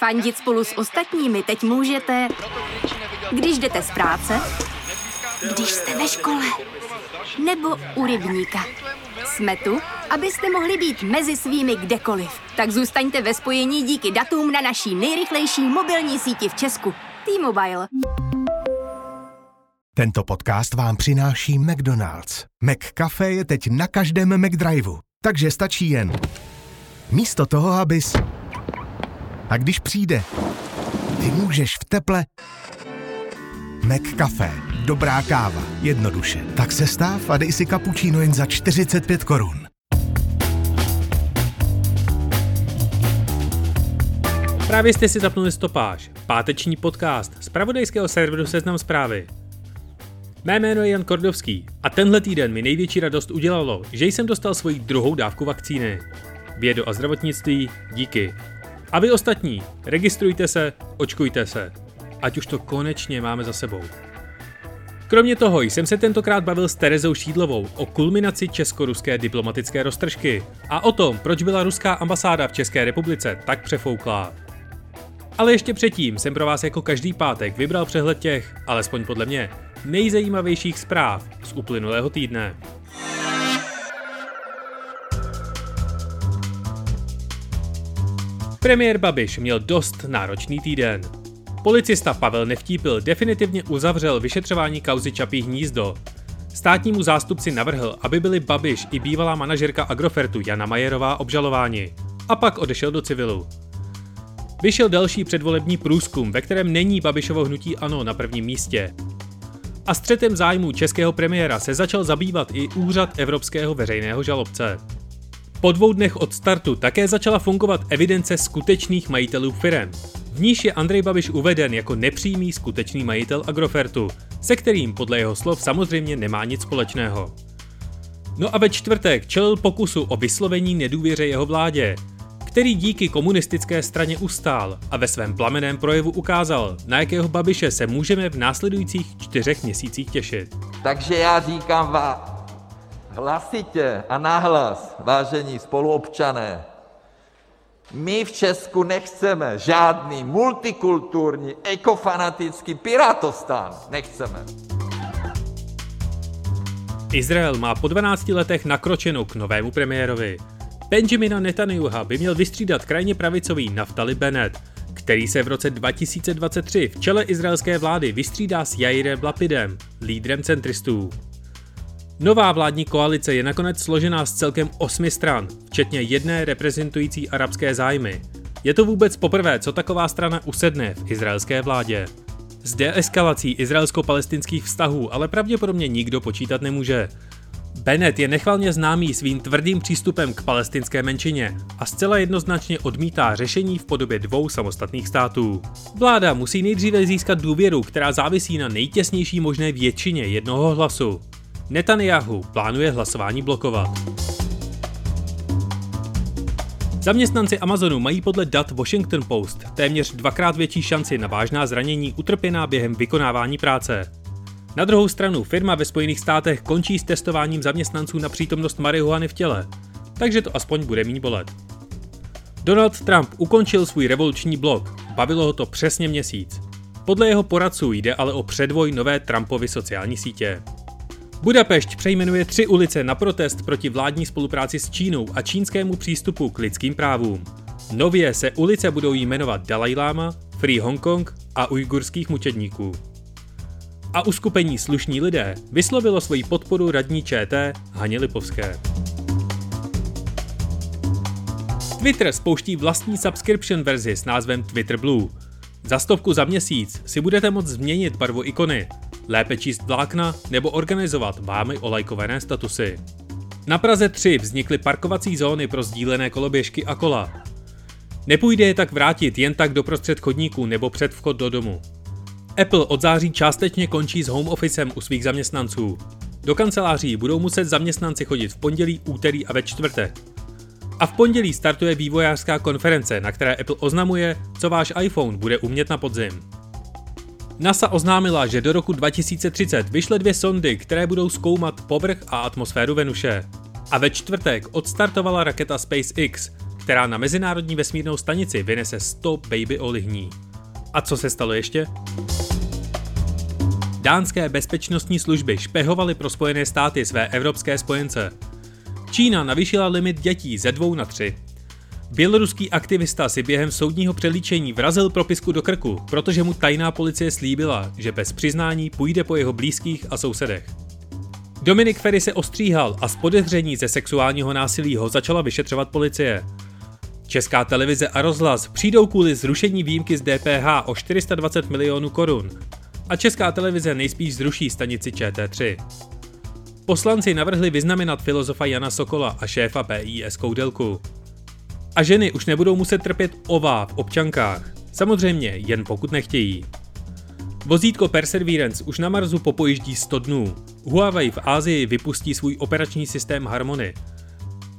Fandit spolu s ostatními teď můžete, když jdete z práce, když jste ve škole, nebo u rybníka. Jsme tu, abyste mohli být mezi svými kdekoliv. Tak zůstaňte ve spojení díky datům na naší nejrychlejší mobilní síti v Česku. T-Mobile. Tento podcast vám přináší McDonald's. McCafe je teď na každém McDriveu, takže stačí jen místo toho, abys... A když přijde, ty můžeš v teple... McCafe. Dobrá káva. Jednoduše. Tak se stáv a dej si kapučíno jen za 45 korun. Právě jste si zapnuli stopáž, páteční podcast z pravodejského serveru Seznam zprávy. Mé jméno je Jan Kordovský a tenhle týden mi největší radost udělalo, že jsem dostal svoji druhou dávku vakcíny. Vědu a zdravotnictví, díky. A vy ostatní, registrujte se, očkujte se. Ať už to konečně máme za sebou. Kromě toho jsem se tentokrát bavil s Terezou Šídlovou o kulminaci česko-ruské diplomatické roztržky a o tom, proč byla ruská ambasáda v České republice tak přefouklá. Ale ještě předtím jsem pro vás jako každý pátek vybral přehled těch, alespoň podle mě, nejzajímavějších zpráv z uplynulého týdne. Premiér Babiš měl dost náročný týden. Policista Pavel Nevtípil definitivně uzavřel vyšetřování kauzy Čapí hnízdo. Státnímu zástupci navrhl, aby byli Babiš i bývalá manažerka Agrofertu Jana Majerová obžalováni. A pak odešel do civilu. Vyšel další předvolební průzkum, ve kterém není Babišovo hnutí ANO na prvním místě. A střetem zájmů českého premiéra se začal zabývat i úřad Evropského veřejného žalobce. Po dvou dnech od startu také začala fungovat evidence skutečných majitelů firem. V níž je Andrej Babiš uveden jako nepřímý skutečný majitel Agrofertu, se kterým podle jeho slov samozřejmě nemá nic společného. No a ve čtvrtek čelil pokusu o vyslovení nedůvěře jeho vládě, který díky komunistické straně ustál a ve svém plameném projevu ukázal, na jakého Babiše se můžeme v následujících čtyřech měsících těšit. Takže já říkám vám hlasitě a nahlas, vážení spoluobčané, my v Česku nechceme žádný multikulturní, ekofanatický pirátostán. Nechceme. Izrael má po 12 letech nakročenou k novému premiérovi. Benjamina Netanyahu by měl vystřídat krajně pravicový Naftali Bennett, který se v roce 2023 v čele izraelské vlády vystřídá s Jairem Lapidem, lídrem centristů. Nová vládní koalice je nakonec složená z celkem osmi stran, včetně jedné reprezentující arabské zájmy. Je to vůbec poprvé, co taková strana usedne v izraelské vládě. S deeskalací izraelsko-palestinských vztahů ale pravděpodobně nikdo počítat nemůže. Bennett je nechvalně známý svým tvrdým přístupem k palestinské menšině a zcela jednoznačně odmítá řešení v podobě dvou samostatných států. Vláda musí nejdříve získat důvěru, která závisí na nejtěsnější možné většině jednoho hlasu. Netanyahu plánuje hlasování blokovat. Zaměstnanci Amazonu mají podle dat Washington Post téměř dvakrát větší šanci na vážná zranění utrpěná během vykonávání práce. Na druhou stranu firma ve Spojených státech končí s testováním zaměstnanců na přítomnost marihuany v těle, takže to aspoň bude méně bolet. Donald Trump ukončil svůj revoluční blok, bavilo ho to přesně měsíc. Podle jeho poradců jde ale o předvoj nové Trumpovy sociální sítě. Budapešť přejmenuje tři ulice na protest proti vládní spolupráci s Čínou a čínskému přístupu k lidským právům. Nově se ulice budou jmenovat Dalai Lama, Free Hong Kong a ujgurských mučedníků. A uskupení Slušní lidé vyslovilo svoji podporu radní ČT Haně Lipovské. Twitter spouští vlastní subscription verzi s názvem Twitter Blue. Za stovku za měsíc si budete moct změnit barvu ikony, lépe číst vlákna nebo organizovat vámi olajkované statusy. Na Praze 3 vznikly parkovací zóny pro sdílené koloběžky a kola. Nepůjde je tak vrátit jen tak do prostřed chodníků nebo před vchod do domu. Apple od září částečně končí s home officem u svých zaměstnanců. Do kanceláří budou muset zaměstnanci chodit v pondělí, úterý a ve čtvrtek. A v pondělí startuje vývojářská konference, na které Apple oznamuje, co váš iPhone bude umět na podzim. NASA oznámila, že do roku 2030 vyšle dvě sondy, které budou zkoumat povrch a atmosféru Venuše. A ve čtvrtek odstartovala raketa SpaceX, která na Mezinárodní vesmírnou stanici vynese 100 baby olihní. A co se stalo ještě? Dánské bezpečnostní služby špehovaly pro Spojené státy své evropské spojence. Čína navýšila limit dětí ze dvou na tři. Běloruský aktivista si během soudního přelíčení vrazil propisku do krku, protože mu tajná policie slíbila, že bez přiznání půjde po jeho blízkých a sousedech. Dominik Ferry se ostříhal a z podezření ze sexuálního násilí ho začala vyšetřovat policie. Česká televize a rozhlas přijdou kvůli zrušení výjimky z DPH o 420 milionů korun. A Česká televize nejspíš zruší stanici ČT3. Poslanci navrhli vyznamenat filozofa Jana Sokola a šéfa PIS Koudelku. A ženy už nebudou muset trpět ová v občankách. Samozřejmě jen pokud nechtějí. Vozítko Perseverance už na Marsu popojíždí 100 dnů. Huawei v Ázii vypustí svůj operační systém Harmony.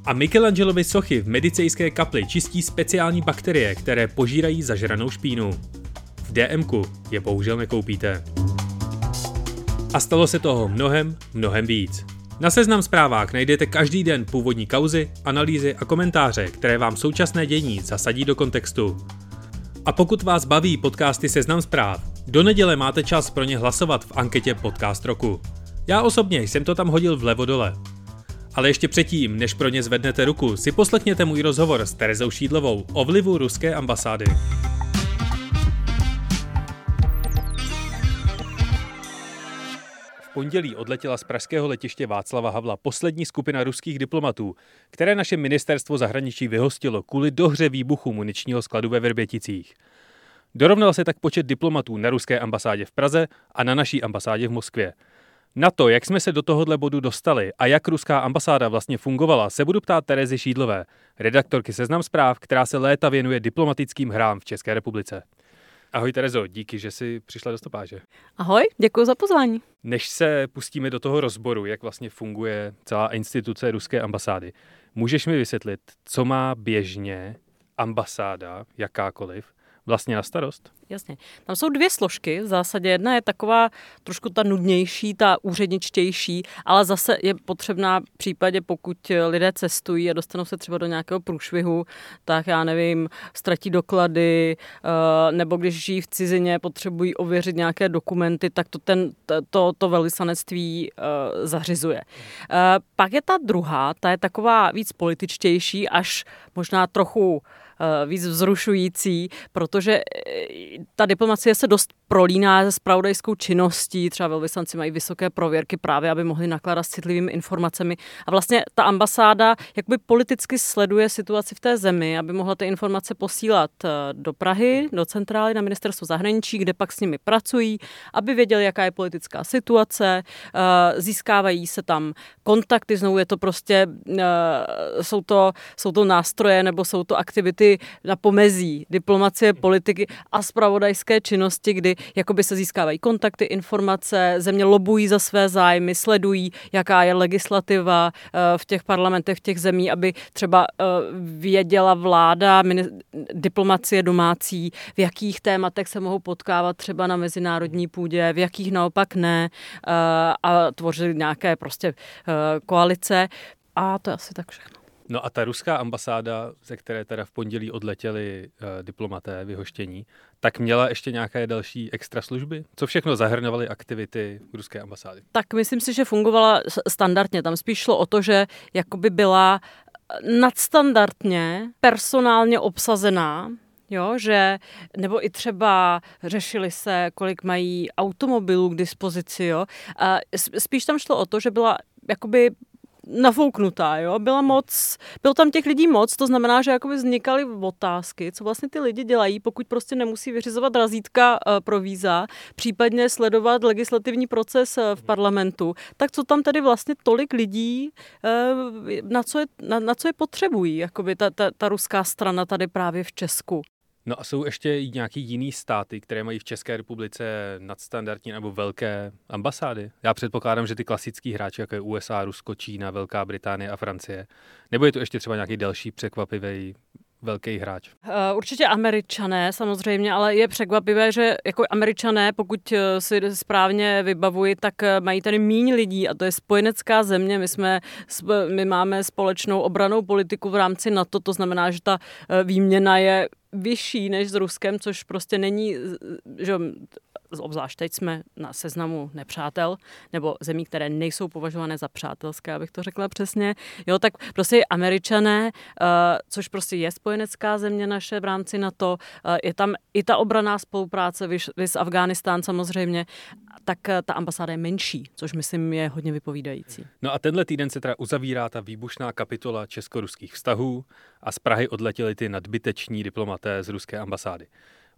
A Michelangelovy sochy v medicejské kapli čistí speciální bakterie, které požírají zažranou špínu. V DMku je bohužel nekoupíte. A stalo se toho mnohem, mnohem víc. Na seznam zprávách najdete každý den původní kauzy, analýzy a komentáře, které vám současné dění zasadí do kontextu. A pokud vás baví podcasty Seznam zpráv, do neděle máte čas pro ně hlasovat v anketě Podcast roku. Já osobně jsem to tam hodil vlevo dole. Ale ještě předtím, než pro ně zvednete ruku, si poslechněte můj rozhovor s Terezou Šídlovou o vlivu ruské ambasády. Pondělí odletěla z pražského letiště Václava Havla poslední skupina ruských diplomatů, které naše ministerstvo zahraničí vyhostilo kvůli dohře výbuchu muničního skladu ve Vrběticích. Dorovnal se tak počet diplomatů na ruské ambasádě v Praze a na naší ambasádě v Moskvě. Na to, jak jsme se do tohohle bodu dostali a jak ruská ambasáda vlastně fungovala, se budu ptát Terezy Šídlové, redaktorky Seznam zpráv, která se léta věnuje diplomatickým hrám v České republice. Ahoj Terezo, díky, že jsi přišla do stopáže. Ahoj, děkuji za pozvání. Než se pustíme do toho rozboru, jak vlastně funguje celá instituce ruské ambasády, můžeš mi vysvětlit, co má běžně ambasáda, jakákoliv, vlastně na starost? Jasně. Tam jsou dvě složky. V zásadě jedna je taková trošku ta nudnější, ta úředničtější, ale zase je potřebná v případě, pokud lidé cestují a dostanou se třeba do nějakého průšvihu, tak já nevím, ztratí doklady, eh, nebo když žijí v cizině, potřebují ověřit nějaké dokumenty, tak to ten, to, to velvyslanectví eh, zařizuje. Eh, pak je ta druhá, ta je taková víc političtější, až možná trochu víc vzrušující, protože eh, ta diplomacie se dost prolíná se spravodajskou činností, třeba velvyslanci mají vysoké prověrky právě, aby mohli nakládat s citlivými informacemi. A vlastně ta ambasáda jakoby politicky sleduje situaci v té zemi, aby mohla ty informace posílat eh, do Prahy, do centrály na ministerstvo zahraničí, kde pak s nimi pracují, aby věděli, jaká je politická situace, získávají se tam kontakty, znovu je to prostě, jsou to, jsou to nástroje nebo jsou to aktivity na pomezí diplomacie, politiky a spravodajské činnosti, kdy jakoby se získávají kontakty, informace, země lobují za své zájmy, sledují, jaká je legislativa eh, v těch parlamentech, v těch zemí, aby třeba eh, věděla vláda, diplomacie domácí, v jakých tématech se mohou potkávat třeba na mezinárodní půdě, v jakých naopak ne eh, a tvořili nějaké prostě koalice. A to je asi tak všechno. No a ta ruská ambasáda, ze které teda v pondělí odletěli uh, diplomaté vyhoštění, tak měla ještě nějaké další extra služby? Co všechno zahrnovaly aktivity ruské ambasády? Tak myslím si, že fungovala standardně. Tam spíš šlo o to, že jakoby byla eh, nadstandardně personálně obsazená Jo, že, nebo i třeba řešili se, kolik mají automobilů k dispozici, jo. A spíš tam šlo o to, že byla jakoby nafouknutá, jo, byla moc, byl tam těch lidí moc, to znamená, že jakoby vznikaly otázky, co vlastně ty lidi dělají, pokud prostě nemusí vyřizovat razítka eh, pro víza, případně sledovat legislativní proces eh, v parlamentu, tak co tam tedy vlastně tolik lidí, eh, na co je, na, na co je potřebují, jakoby ta, ta, ta ruská strana tady právě v Česku. No a jsou ještě nějaký jiný státy, které mají v České republice nadstandardní nebo velké ambasády? Já předpokládám, že ty klasický hráči, jako je USA, Rusko, Čína, Velká Británie a Francie. Nebo je to ještě třeba nějaký další překvapivý velký hráč? Uh, určitě američané samozřejmě, ale je překvapivé, že jako američané, pokud si správně vybavuji, tak mají tady míň lidí a to je spojenecká země. My, jsme, my máme společnou obranou politiku v rámci NATO, to znamená, že ta výměna je vyšší než s Ruskem, což prostě není, že obzvlášť teď jsme na seznamu nepřátel, nebo zemí, které nejsou považované za přátelské, abych to řekla přesně. Jo, tak prostě američané, uh, což prostě je spojenecká země naše v rámci NATO, uh, je tam i ta obraná spolupráce, vys, vys Afghánistán samozřejmě, tak uh, ta ambasáda je menší, což myslím je hodně vypovídající. No a tenhle týden se teda uzavírá ta výbušná kapitola česko-ruských vztahů a z Prahy odletěli ty nadbyteční diplomaté z ruské ambasády.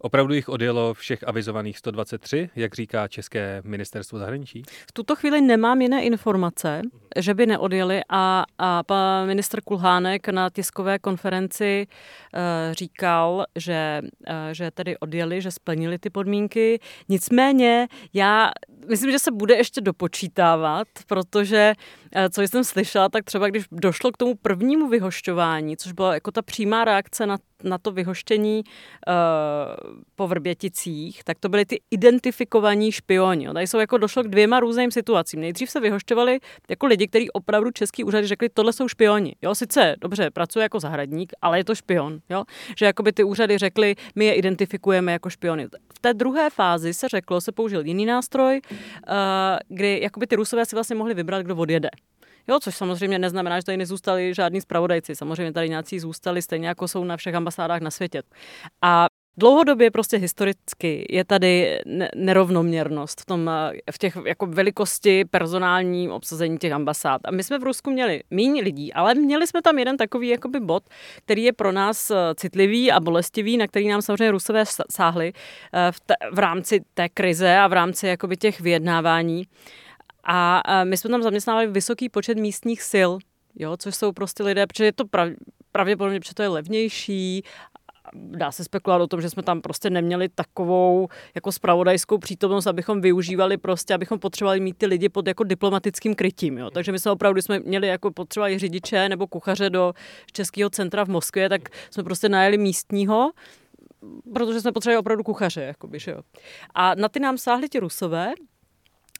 Opravdu jich odjelo všech avizovaných 123, jak říká České ministerstvo zahraničí? V tuto chvíli nemám jiné informace, že by neodjeli a, a pan ministr Kulhánek na tiskové konferenci e, říkal, že, e, že tedy odjeli, že splnili ty podmínky. Nicméně já myslím, že se bude ještě dopočítávat, protože e, co jsem slyšela, tak třeba když došlo k tomu prvnímu vyhošťování, což byla jako ta přímá reakce na na to vyhoštění uh, po Vrběticích, tak to byly ty identifikovaní špioni. Tady jsou jako došlo k dvěma různým situacím. Nejdřív se vyhošťovali jako lidi, kteří opravdu český úřady řekli, tohle jsou špioni. Jo, sice dobře, pracuje jako zahradník, ale je to špion. Jo? Že jakoby ty úřady řekly, my je identifikujeme jako špiony. V té druhé fázi se řeklo, se použil jiný nástroj, uh, kdy jakoby ty rusové si vlastně mohli vybrat, kdo odjede. Jo, což samozřejmě neznamená, že tady nezůstali žádní zpravodajci. Samozřejmě tady nějací zůstali stejně jako jsou na všech ambasádách na světě. A Dlouhodobě prostě historicky je tady nerovnoměrnost v, tom, v těch jako velikosti personální obsazení těch ambasád. A my jsme v Rusku měli méně lidí, ale měli jsme tam jeden takový jakoby bod, který je pro nás eh, citlivý a bolestivý, na který nám samozřejmě Rusové sáhli eh, v, te, v rámci té krize a v rámci jakoby těch vyjednávání. A my jsme tam zaměstnávali vysoký počet místních sil, jo, což jsou prostě lidé, protože je to prav, pravděpodobně, protože to je levnější dá se spekulovat o tom, že jsme tam prostě neměli takovou jako spravodajskou přítomnost, abychom využívali prostě, abychom potřebovali mít ty lidi pod jako diplomatickým krytím. Jo. Takže my jsme opravdu jsme měli jako potřebovali řidiče nebo kuchaře do Českého centra v Moskvě, tak jsme prostě najeli místního, protože jsme potřebovali opravdu kuchaře. Jakoby, že jo. A na ty nám sáhli ti rusové,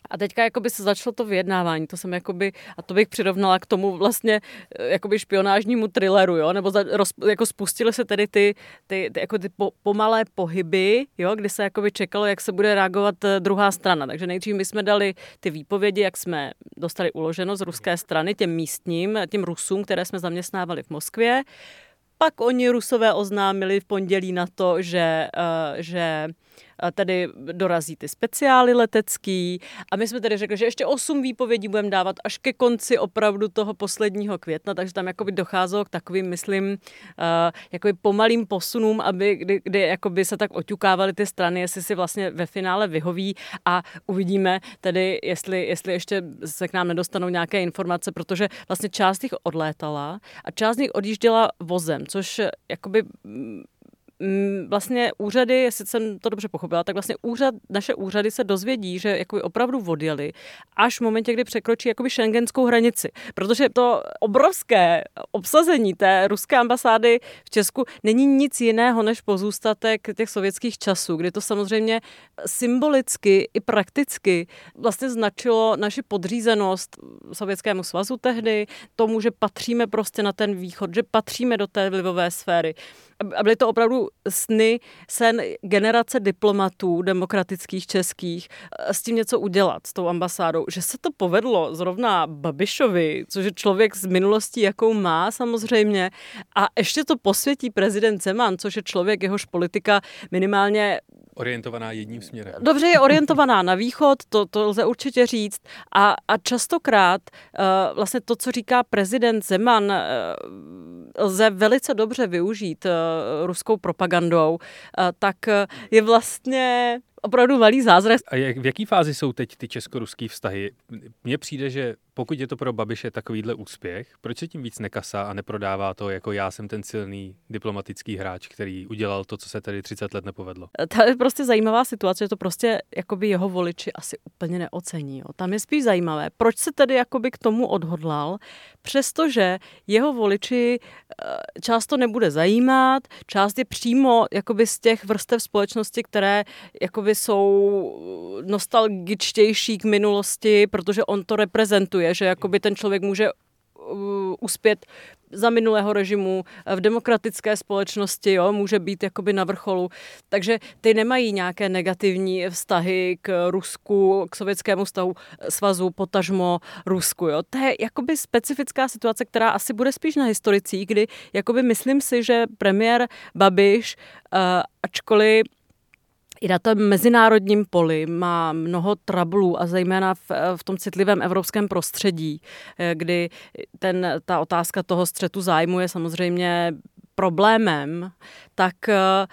a teďka jakoby se začalo to vyjednávání, to jsem jakoby, a to bych přirovnala k tomu vlastně eh, jakoby špionážnímu thrilleru, jo, nebo za, roz, jako spustily se tedy ty, ty, ty, jako ty po, pomalé pohyby, jo, kdy se jakoby čekalo, jak se bude reagovat eh, druhá strana. Takže nejdřív my jsme dali ty výpovědi, jak jsme dostali uloženo z ruské strany těm místním, těm Rusům, které jsme zaměstnávali v Moskvě. Pak oni Rusové oznámili v pondělí na to, že, uh, že tedy dorazí ty speciály letecký. A my jsme tedy řekli, že ještě osm výpovědí budeme dávat až ke konci opravdu toho posledního května, takže tam jakoby docházelo k takovým, myslím, uh, jakoby pomalým posunům, aby, kdy, kdy jakoby se tak oťukávaly ty strany, jestli si vlastně ve finále vyhoví. A uvidíme tedy, jestli, jestli ještě se k nám nedostanou nějaké informace, protože vlastně část jich odlétala a část z nich odjížděla vozem, což jakoby Mm, vlastně úřady, jestli jsem to dobře pochopila, tak vlastně úřad, naše úřady se dozvědí, že jakoby opravdu odjeli až v momentě, kdy překročí jakoby šengenskou hranici. Protože to obrovské obsazení té ruské ambasády v Česku není nic jiného než pozůstatek těch sovětských časů, kdy to samozřejmě symbolicky i prakticky vlastně značilo naši podřízenost Sovětskému svazu tehdy, tomu, že patříme prostě na ten východ, že patříme do té vlivové sféry a byly to opravdu sny, sen generace diplomatů demokratických českých s tím něco udělat, s tou ambasádou. Že se to povedlo zrovna Babišovi, což je člověk z minulostí, jakou má samozřejmě, a ještě to posvětí prezident Zeman, což je člověk, jehož politika minimálně Orientovaná jedním směrem. Dobře je orientovaná na východ, to, to lze určitě říct. A, a častokrát uh, vlastně to, co říká prezident Zeman, uh, lze velice dobře využít uh, ruskou propagandou, uh, tak uh, je vlastně opravdu malý zázrak. A jak, v jaký fázi jsou teď ty česko-ruské vztahy? Mně přijde, že pokud je to pro Babiše takovýhle úspěch, proč se tím víc nekasá a neprodává to jako já jsem ten silný diplomatický hráč, který udělal to, co se tady 30 let nepovedlo? To je prostě zajímavá situace, že to prostě jakoby jeho voliči asi úplně neocení. Jo. Tam je spíš zajímavé, proč se tedy jakoby k tomu odhodlal, přestože jeho voliči eh, část to nebude zajímat, část je přímo jakoby z těch vrstev společnosti, které jakoby jsou nostalgičtější k minulosti, protože on to reprezentuje, že jakoby ten člověk může uh, uspět za minulého režimu v demokratické společnosti, jo, může být jakoby na vrcholu. Takže ty nemají nějaké negativní vztahy k Rusku, k sovětskému stavu, svazu, potažmo Rusku. Jo. To je jakoby specifická situace, která asi bude spíš na historicích, kdy jakoby myslím si, že premiér Babiš, uh, ačkoliv i na tom mezinárodním poli má mnoho trablů a zejména v, v tom citlivém evropském prostředí, eh, kdy ten, ta otázka toho střetu zájmu je samozřejmě problémem, tak eh,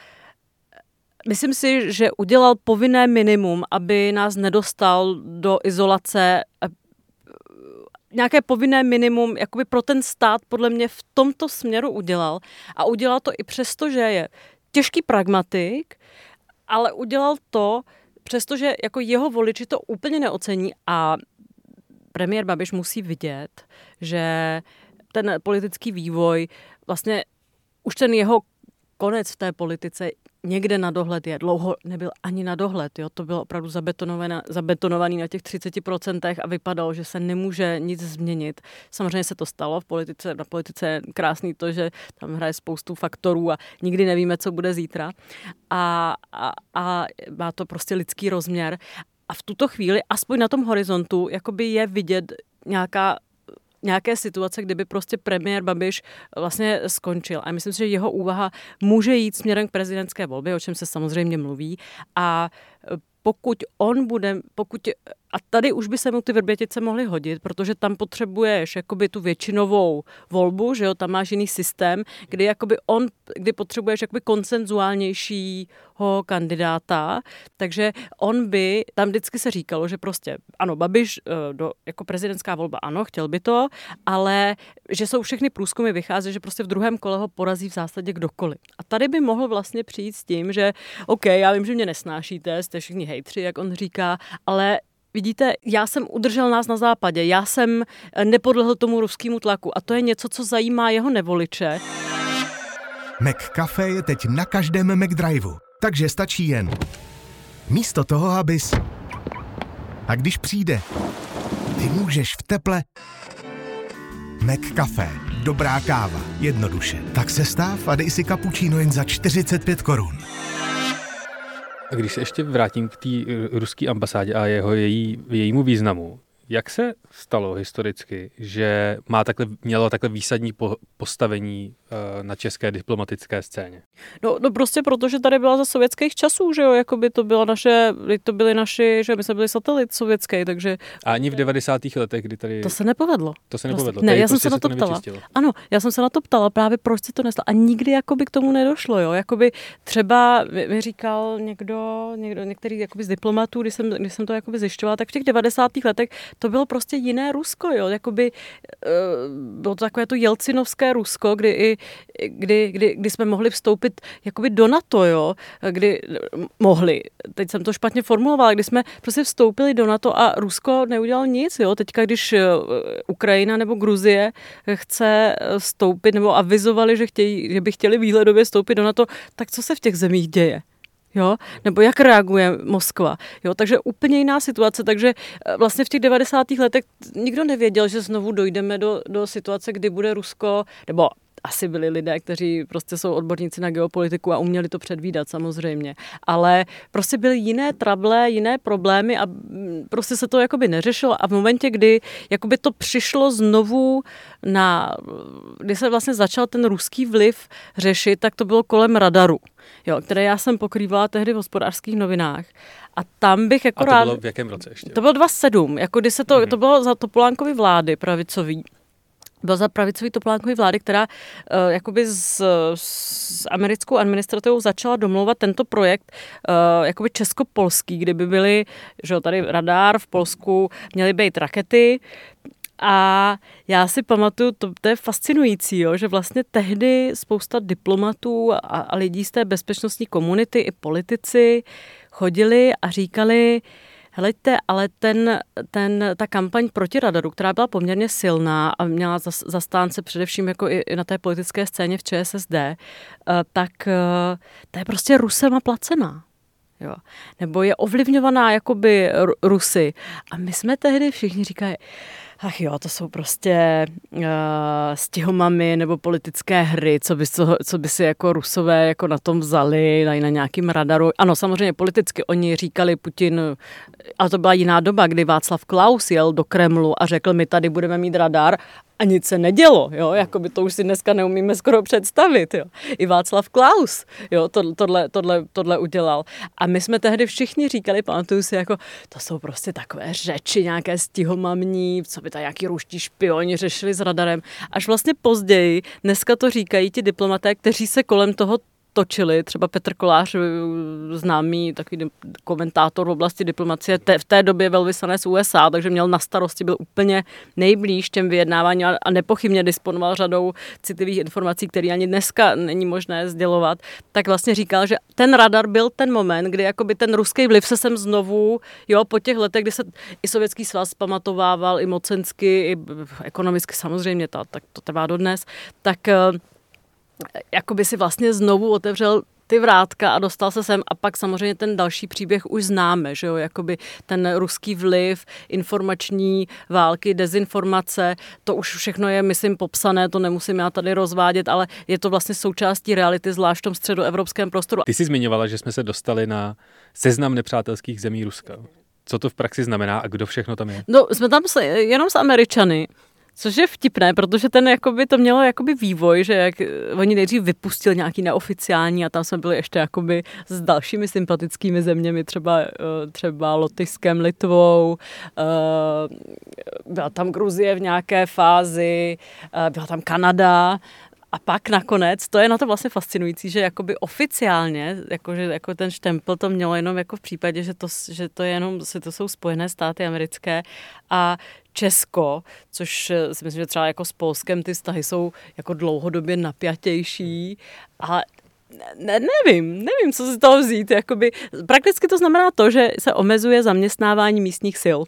myslím si, že udělal povinné minimum, aby nás nedostal do izolace eh, nějaké povinné minimum jakoby pro ten stát podle mě v tomto směru udělal. A udělal to i přesto, že je těžký pragmatik, ale udělal to, přestože jako jeho voliči to úplně neocení a premiér Babiš musí vidět, že ten politický vývoj, vlastně už ten jeho konec v té politice někde na dohled je. Dlouho nebyl ani na dohled, jo? to bylo opravdu zabetonovaný na těch 30% a vypadalo, že se nemůže nic změnit. Samozřejmě se to stalo v politice, na politice je krásný to, že tam hraje spoustu faktorů a nikdy nevíme, co bude zítra. A, a, a má to prostě lidský rozměr. A v tuto chvíli, aspoň na tom horizontu, jakoby je vidět nějaká nějaké situace, kdyby prostě premiér Babiš vlastně skončil. A myslím si, že jeho úvaha může jít směrem k prezidentské volbě, o čem se samozřejmě mluví. A pokud on bude, pokud, a tady už by se mu ty vrbětice mohly hodit, protože tam potřebuješ jakoby tu většinovou volbu, že jo, tam máš jiný systém, kdy jakoby on, kdy potřebuješ jakoby konsenzuálnějšího kandidáta, takže on by, tam vždycky se říkalo, že prostě, ano, Babiš eh, do, jako prezidentská volba, ano, chtěl by to, ale že jsou všechny průzkumy vychází, že prostě v druhém kole ho porazí v zásadě kdokoliv. A tady by mohl vlastně přijít s tím, že OK, já vím, že mě nesnášíte, jste všichni hejtři, jak on říká, ale Vidíte, já jsem udržel nás na západě, já jsem eh, nepodlehl tomu ruskému tlaku a to je něco, co zajímá jeho nevoliče. McCafe je teď na každém McDriveu, takže stačí jen místo toho, abys... A když přijde, ty můžeš v teple... McCafe. Dobrá káva. Jednoduše. Tak se stáv a dej si kapučíno jen za 45 korun. A když se ještě vrátím k té ruské ambasádě a jeho, její, jejímu významu, jak se stalo historicky, že má takhle, mělo takhle výsadní po, postavení uh, na české diplomatické scéně? No, no prostě proto, že tady byla za sovětských časů, že jo, jako by to bylo naše, to byly naši, že my jsme byli satelit sovětský, takže... A ani v 90. letech, kdy tady... To se nepovedlo. To se nepovedlo. Prostě, ne, já jsem prostě se na to ptala. Ano, já jsem se na to ptala, právě proč se to neslo. A nikdy jakoby k tomu nedošlo, jo. Jakoby třeba mi říkal někdo, někdo některý jakoby z diplomatů, když jsem, když jsem to jakoby zjišťovala, tak v těch 90. letech to bylo prostě jiné Rusko, jo, jakoby uh, bylo to takové to jelcinovské Rusko, kdy, i, kdy, kdy, kdy jsme mohli vstoupit jakoby do NATO, jo, kdy mohli, teď jsem to špatně formulovala, kdy jsme prostě vstoupili do NATO a Rusko neudělalo nic, jo, teďka když eh, Ukrajina nebo Gruzie chce vstoupit nebo avizovali, že, chtějí, že by chtěli výhledově vstoupit do NATO, tak co se v těch zemích děje? Jo, nebo jak reaguje Moskva, jo, takže úplně jiná situace, takže eh, vlastně v těch 90. letech nikdo nevěděl, že znovu dojdeme do, do situace, kdy bude Rusko, nebo asi byli lidé, kteří prostě jsou odborníci na geopolitiku a uměli to předvídat samozřejmě. Ale prostě byly jiné trable, jiné problémy a mm, prostě se to jakoby neřešilo a v momentě, kdy jakoby to přišlo znovu na, kdy se vlastně začal ten ruský vliv řešit, tak to bylo kolem radaru jo, které já jsem pokrývala tehdy v hospodářských novinách. A tam bych jako A to bylo v jakém roce ještě? To bylo 2007, jako kdy se to, mm-hmm. to bylo za Topolánkovy vlády pravicový. Byla za pravicový Topolánkový vlády, která uh, jakoby s, s americkou administrativou začala domlouvat tento projekt uh, jakoby česko-polský, kde by byly, že tady radar v Polsku, měly být rakety, A já si pamatuju, to, to je fascinující, jo, že vlastně tehdy spousta diplomatů a, a lidí z té bezpečnostní komunity i politici chodili a říkali, Hleďte, ale ten, ten, ta kampaň proti radaru, která byla poměrně silná a měla zastánce především jako i, i na té politické scéně v ČSSD, eh, tak eh, ta je prostě Rusem placená. Jo. Nebo je ovlivňovaná jakoby Rusy. A my jsme tehdy všichni říkali, ach jo, to jsou prostě uh, stihomamy nebo politické hry, co by, co, co by si jako rusové jako na tom vzali, na, na nějakým radaru. Ano, samozřejmě politicky oni říkali Putin, ale to byla jiná doba, kdy Václav Klaus jel do Kremlu a řekl, my tady budeme mít radar a nic se nedělo, jo, jako by to už si dneska neumíme skoro představit, jo. I Václav Klaus, jo, to, tohle, tohle, tohle udělal. A my jsme tehdy všichni říkali, pamatuju si, jako, to jsou prostě takové řeči, nějaké stihomamní, co by ta nějaký ruští špioni řešili s radarem. Až vlastně později, dneska to říkají ti diplomaté, kteří se kolem toho točili. Třeba Petr Kolář, známý takový komentátor v oblasti diplomacie, te, v té době velvyslanec USA, takže měl na starosti, byl úplně nejblíž těm vyjednávání a, a nepochybně disponoval řadou citlivých informací, které ani dneska není možné sdělovat. Tak vlastně říkal, že ten radar byl ten moment, kdy jakoby ten ruský vliv se sem znovu, jo, po těch letech, kdy se i sovětský svaz pamatovával, i mocensky, i ekonomicky samozřejmě, to, tak to trvá dodnes, tak eh, jakoby si vlastně znovu otevřel ty vrátka a dostal se sem a pak samozřejmě ten další příběh už známe, že jo, jakoby ten ruský vliv, informační války, dezinformace, to už všechno je, myslím, popsané, to nemusím já tady rozvádět, ale je to vlastně součástí reality, zvlášť v tom středoevropském prostoru. Ty jsi zmiňovala, že jsme se dostali na seznam nepřátelských zemí Ruska. Co to v praxi znamená a kdo všechno tam je? No, jsme tam jenom s Američany. Což je vtipné, protože ten jakoby, to mělo jakoby vývoj, že jak, oni nejdřív vypustili nějaký neoficiální a tam jsme byli ještě jakoby s dalšími sympatickými zeměmi, třeba, eh, třeba Lotyšskem, Litvou, eh, byla tam Gruzie v nějaké fázi, eh, byla tam Kanada, a pak nakonec, to je na to vlastně fascinující, že jakoby oficiálně, jako, že, jako ten štempel to mělo jenom jako v případě, že to, že to je jenom, že to jsou Spojené státy americké a Česko, což eh, si myslím, že třeba jako s Polskem ty vztahy jsou jako dlouhodobě napjatější a ne, nevím, nevím, co si toho vzít. Jakoby, prakticky to znamená to, že se omezuje zaměstnávání místních sil.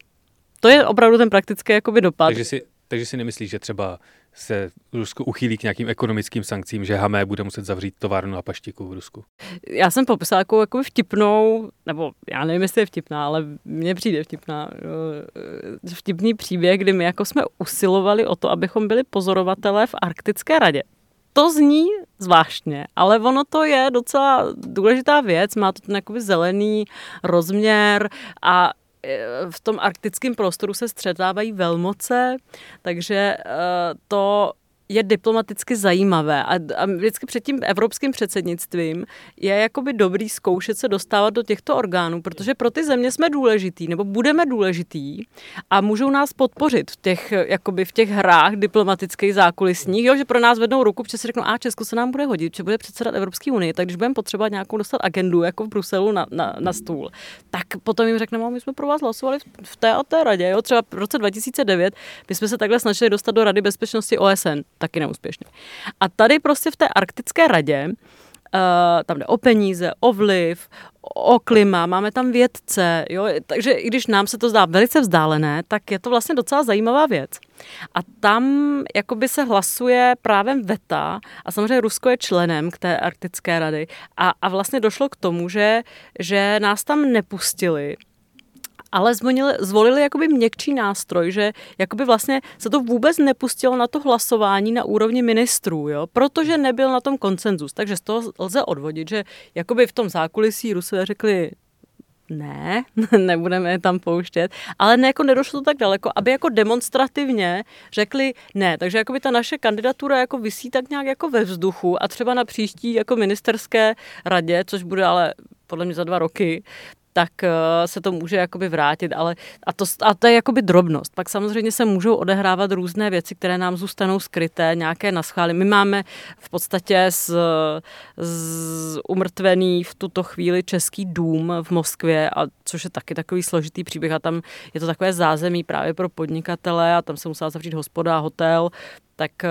To je opravdu ten praktický jakoby dopad. Takže si, takže si nemyslíš, že třeba se Rusko uchýlí k nějakým ekonomickým sankcím, že Hamé bude muset zavřít továrnu na paštiku v Rusku? Já jsem popisala jako, jako vtipnou, nebo já nevím, jestli je vtipná, ale mně přijde vtipná, vtipný příběh, kdy my jako jsme usilovali o to, abychom byli pozorovatelé v Arktické radě. To zní zvláštně, ale ono to je docela důležitá věc, má to ten jakoby zelený rozměr a v tom arktickém prostoru se střetávají velmoce, takže eh, to je diplomaticky zajímavé. A, a vždycky před tím evropským předsednictvím je jakoby dobrý zkoušet se dostávat do těchto orgánů, protože pro ty země jsme důležitý, nebo budeme důležitý a můžou nás podpořit v těch, jakoby v těch hrách diplomatických zákulisních, jo, že pro nás vednou ruku, protože si řeknou, a Česko se nám bude hodit, že bude předsedat Evropské unii, tak když budeme potřebovat nějakou dostat agendu, jako v Bruselu na, na, na stůl, tak potom jim řekneme, my jsme pro vás hlasovali v té a té radě, jo, třeba v roce 2009 my jsme se takhle snažili dostat do Rady bezpečnosti OSN taky neúspěšně. A tady prostě v té arktické radě Uh, tam jde o peníze, o vliv, o klima, máme tam vědce, jo? takže i když nám se to zdá velice vzdálené, tak je to vlastně docela zajímavá věc. A tam jakoby se hlasuje právem VETA a samozřejmě Rusko je členem k té arktické rady a, a vlastně došlo k tomu, že, že nás tam nepustili ale zvolili, zvolili jakoby měkčí nástroj, že jakoby vlastně se to vůbec nepustilo na to hlasování na úrovni ministrů, jo, protože nebyl na tom koncenzus. Takže z toho lze odvodit, že jakoby v tom zákulisí Rusové řekli, ne, nebudeme je tam pouštět, ale ne, jako nedošlo to tak daleko, aby jako demonstrativně řekli ne, takže jako by ta naše kandidatura jako vysí tak nějak jako ve vzduchu a třeba na příští jako ministerské radě, což bude ale podle mě za dva roky, tak eh, se to může jakoby vrátit, ale a to, a to je jakoby drobnost. Pak samozřejmě se můžou odehrávat různé věci, které nám zůstanou skryté, nějaké naschvály. My máme v podstatě z, z umrtvený v tuto chvíli Český dům v Moskvě, a což je taky takový složitý příběh a tam je to takové zázemí právě pro podnikatele a tam se musela zavřít hospoda, hotel, tak eh,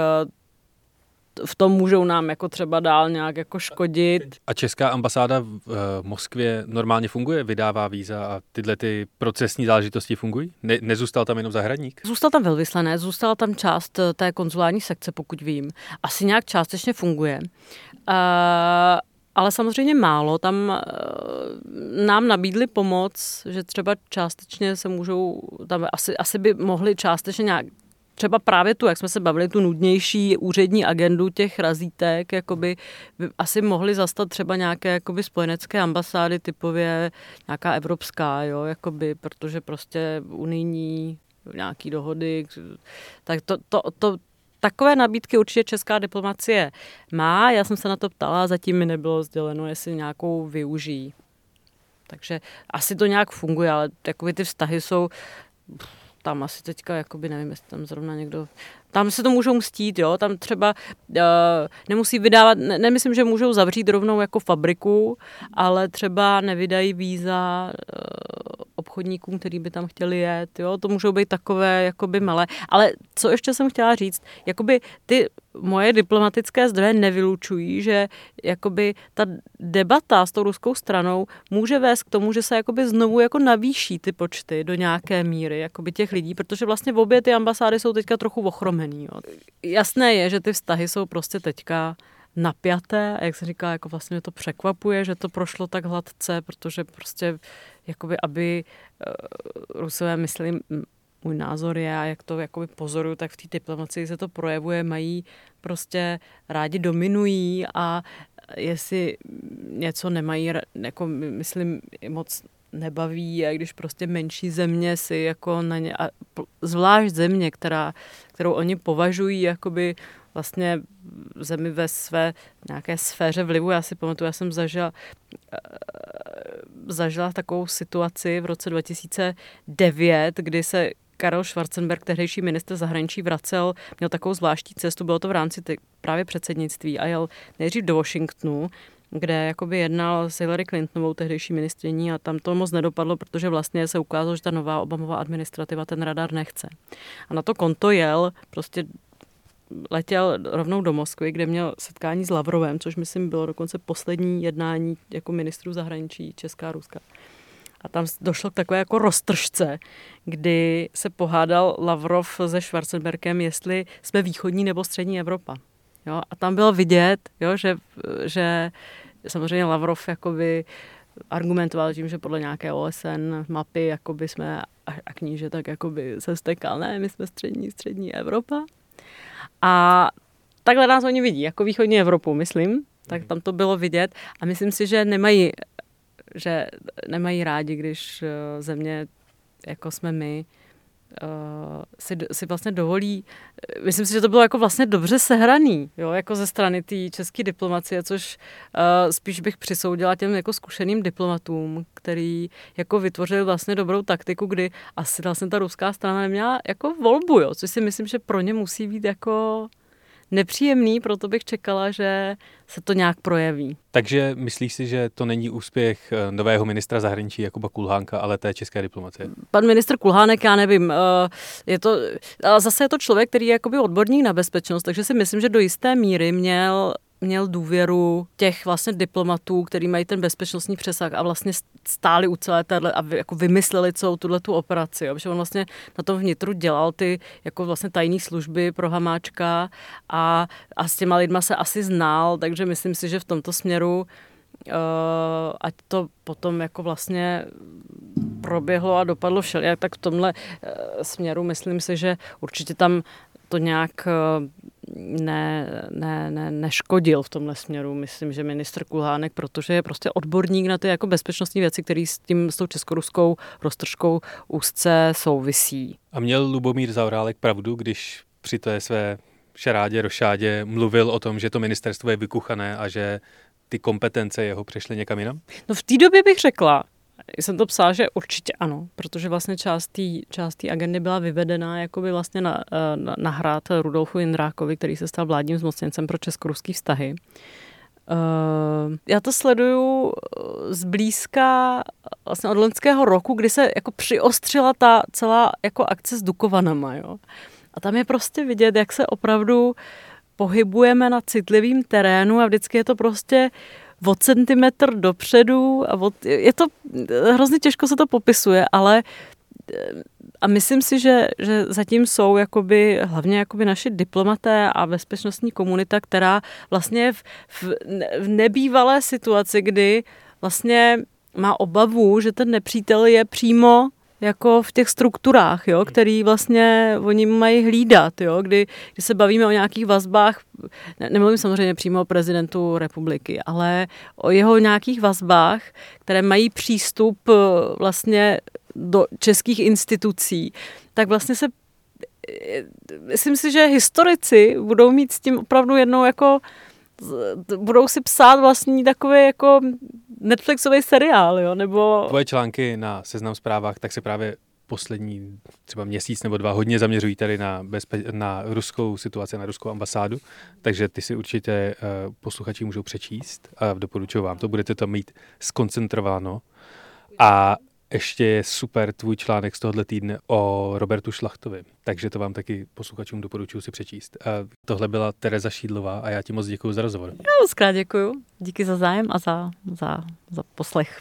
v tom můžou nám jako třeba dál nějak jako škodit. A česká ambasáda v uh, Moskvě normálně funguje, vydává víza a tyhle ty procesní záležitosti fungují? Ne, nezůstal tam jenom zahradník? Zůstal tam velvyslanec, zůstala tam část eh, té konzulární sekce, pokud vím. Asi nějak částečně funguje. Uh, ale samozřejmě málo. Tam uh, nám nabídli pomoc, že třeba částečně se můžou, tam asi, asi by mohli částečně nějak třeba právě tu, jak jsme se bavili, tu nudnější úřední agendu těch razítek, jakoby by asi mohli zastat třeba nějaké jakoby spojenecké ambasády typově nějaká evropská, jo, jakoby, protože prostě unijní nějaký dohody, tak to, to, to, takové nabídky určitě česká diplomacie má. Já jsem se na to ptala, zatím mi nebylo sděleno, jestli nějakou využijí. Takže asi to nějak funguje, ale takové ty vztahy jsou tam asi teďka, jakoby nevím, jestli tam zrovna někdo tam se to můžou mstít, jo, tam třeba uh, nemusí vydávat, ne, nemyslím, že můžou zavřít rovnou jako fabriku, ale třeba nevydají víza uh, obchodníkům, který by tam chtěli jet, jo, to můžou být takové jakoby malé. Ale co ještě jsem chtěla říct, jakoby ty moje diplomatické zdroje nevylučují, že jakoby ta debata s tou ruskou stranou může vést k tomu, že se jakoby znovu jako navýší ty počty do nějaké míry jakoby těch lidí, protože vlastně v obě ty ambasády jsou teďka trochu ochromený. Jo. Jasné je, že ty vztahy jsou prostě teďka napjaté a jak se říká, jako vlastně mě to překvapuje, že to prošlo tak hladce, protože prostě jakoby, aby uh, Rusové, myslím, můj názor je a jak to jakoby pozoruju, tak v té diplomacii se to projevuje, mají prostě rádi dominují a jestli něco nemají, jako myslím, moc nebaví a když prostě menší země si jako na ně, a zvlášť země, která, kterou oni považují jakoby vlastně zemi ve své nějaké sféře vlivu. Já si pamatuju, já jsem zažila, eh, zažila takovou situaci v roce 2009, kdy se Karel Schwarzenberg, tehdejší minister zahraničí, vracel, měl takovou zvláštní cestu, bylo to v rámci ty, právě předsednictví a jel nejdřív do Washingtonu, kde jakoby jednal s Hillary Clintonovou, tehdejší ministriní a tam to moc nedopadlo, protože vlastně se ukázalo, že ta nová Obamová administrativa ten radar nechce. A na to konto jel prostě letěl rovnou do Moskvy, kde měl setkání s Lavrovem, což myslím bylo dokonce poslední jednání jako ministrů zahraničí Česká a Ruska. A tam došlo k takové jako roztržce, kdy se pohádal Lavrov se Schwarzenberkem, jestli jsme východní nebo střední Evropa. Jo? A tam bylo vidět, jo, že, že samozřejmě Lavrov jakoby argumentoval tím, že podle nějaké OSN mapy jakoby jsme a kníže tak jakoby se stekal, ne, my jsme střední, střední Evropa. A takhle nás oni vidí, jako východní Evropu, myslím, tak tam to bylo vidět a myslím si, že nemají, že nemají rádi, když eh, země, jako jsme my, uh, si, si vlastně dovolí, myslím si, že to bylo jako vlastně dobře sehraný, jo, jako ze strany té české diplomacie, což uh, spíš bych přisoudila těm jako zkušeným diplomatům, který jako vytvořili vlastně dobrou taktiku, kdy asi vlastně ta ruská strana neměla jako volbu, jo, což si myslím, že pro ně musí být jako nepříjemný, proto bych čekala, že se to nějak projeví. Takže myslíš si, že to není úspěch eh, nového ministra zahraničí Jakuba Kulhánka, ale té české diplomacie? Pan ministr Kulhánek, já nevím, eh, je to, zase je to člověk, který je jakoby odborník na bezpečnost, takže si myslím, že do jisté míry měl měl důvěru těch vlastně diplomatů, který mají ten bezpečnostní přesah a vlastně stáli u celé téhle a jako vymysleli celou tuhle tu operaci. Jo? On vlastně na tom vnitru dělal ty jako vlastně tajné služby pro Hamáčka a, a s těma lidma se asi znal, takže myslím si, že v tomto směru Uh, ať to potom jako vlastně proběhlo a dopadlo všelijak, tak v tomhle uh, směru myslím si, že určitě tam to nějak uh, ne, ne, ne, neškodil v tomhle směru. Myslím, že ministr Kulhánek, protože je prostě odborník na ty jako bezpečnostní věci, který s tím, s tou českoruskou roztržkou úzce souvisí. A měl Lubomír Zaurálek pravdu, když při té své šarádě, rošádě mluvil o tom, že to ministerstvo je vykuchané a že ty kompetence jeho přešly někam jinam? No v té době bych řekla, jsem to psala, že určitě ano, protože vlastně část té část agendy byla vyvedena jakoby vlastně na, na, na hrát Rudolfu Jindrákovi, který se stal vládním zmocněncem pro česko-ruský vztahy. Uh, já to sleduju zblízka vlastně od loňského roku, kdy se jako přiostřila ta celá jako akce s Dukovanama, jo. A tam je prostě vidět, jak se opravdu pohybujeme na citlivém terénu a vždycky je to prostě o centimetr dopředu a od, je to hrozně těžko se to popisuje, ale a myslím si, že, že zatím jsou jakoby, hlavně jakoby naši diplomaté a bezpečnostní komunita, která vlastně v, v, v nebývalé situaci, kdy vlastně má obavu, že ten nepřítel je přímo jako v těch strukturách, jo, který vlastně oni mají hlídat, jo, kdy, kdy se bavíme o nějakých vazbách, ne, nemluvím samozřejmě přímo o prezidentu republiky, ale o jeho nějakých vazbách, které mají přístup eh, vlastně do českých institucí, tak vlastně se eh, myslím si, že historici budou mít s tím opravdu jednou jako budou si psát vlastní takový jako Netflixový seriál, jo, nebo... Tvoje články na Seznam zprávách, tak se právě poslední třeba měsíc nebo dva hodně zaměřují tady na, bezpe- na ruskou situaci, na ruskou ambasádu, takže ty si určitě uh, posluchači můžou přečíst a doporučuji vám to, budete to mít skoncentrováno. A ještě je super tvůj článek z tohohle týdne o Robertu Šlachtovi, takže to vám taky posluchačům doporučuji si přečíst. A tohle byla Tereza Šídlová a já ti moc děkuji za rozhovor. Já moc krát děkuji. Díky za zájem a za, za, za poslech.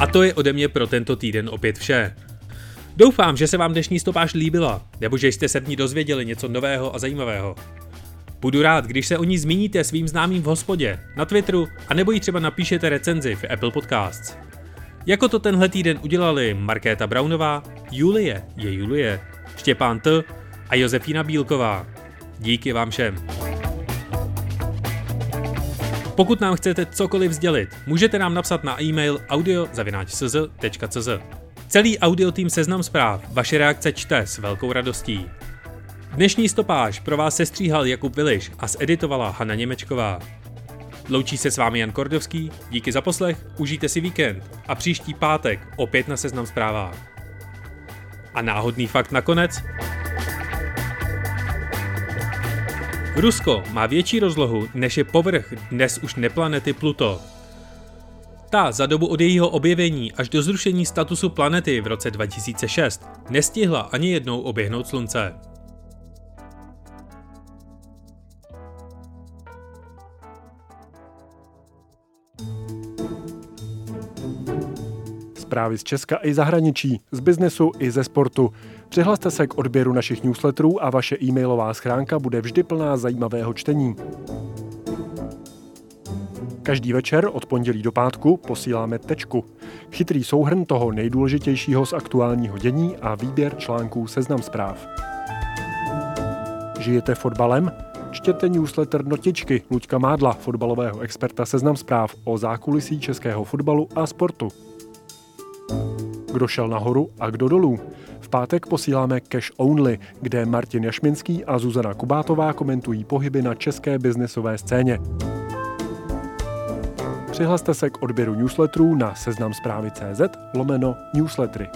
A to je ode mě pro tento týden opět vše. Doufám, že se vám dnešní stopáž líbila, nebo že jste se v ní dozvěděli něco nového a zajímavého. Budu rád, když se o ní zmíníte svým známým v hospodě, na Twitteru, a nebo ji třeba napíšete recenzi v Apple Podcasts. Jako to tenhle týden udělali Markéta Braunová, Julie je Julie, Štěpán T a Josefína Bílková. Díky vám všem. Pokud nám chcete cokoliv sdělit, můžete nám napsat na e-mail audio.cz.cz. Celý audio tým Seznam zpráv vaše reakce čte s velkou radostí. Dnešní stopáž pro vás sestříhal Jakub Viliš a zeditovala Hanna Němečková. Loučí se s vámi Jan Kordovský, díky za poslech, užijte si víkend a příští pátek opět na Seznam zprávách. A náhodný fakt nakonec. Rusko má větší rozlohu než je povrch dnes už neplanety Pluto. Ta za dobu od jejího objevení až do zrušení statusu planety v roce 2006 nestihla ani jednou oběhnout Slunce. Zprávy z Česka i zahraničí, z biznesu i ze sportu. Přihlaste se k odběru našich newsletterů a vaše e-mailová schránka bude vždy plná zajímavého čtení. Každý večer od pondělí do pátku posíláme tečku. Chytrý souhrn toho nejdůležitějšího z aktuálního dění a výběr článků Seznam zpráv. Žijete fotbalem? Čtěte newsletter Notičky Luďka Mádla, fotbalového experta Seznam zpráv o zákulisí českého fotbalu a sportu. Kdo šel nahoru a kdo dolů? V pátek posíláme Cash Only, kde Martin Jašminský a Zuzana Kubátová komentují pohyby na české biznesové scéně. Přihlaste se k odběru newsletterů na seznamzprávy.cz lomeno newslettery.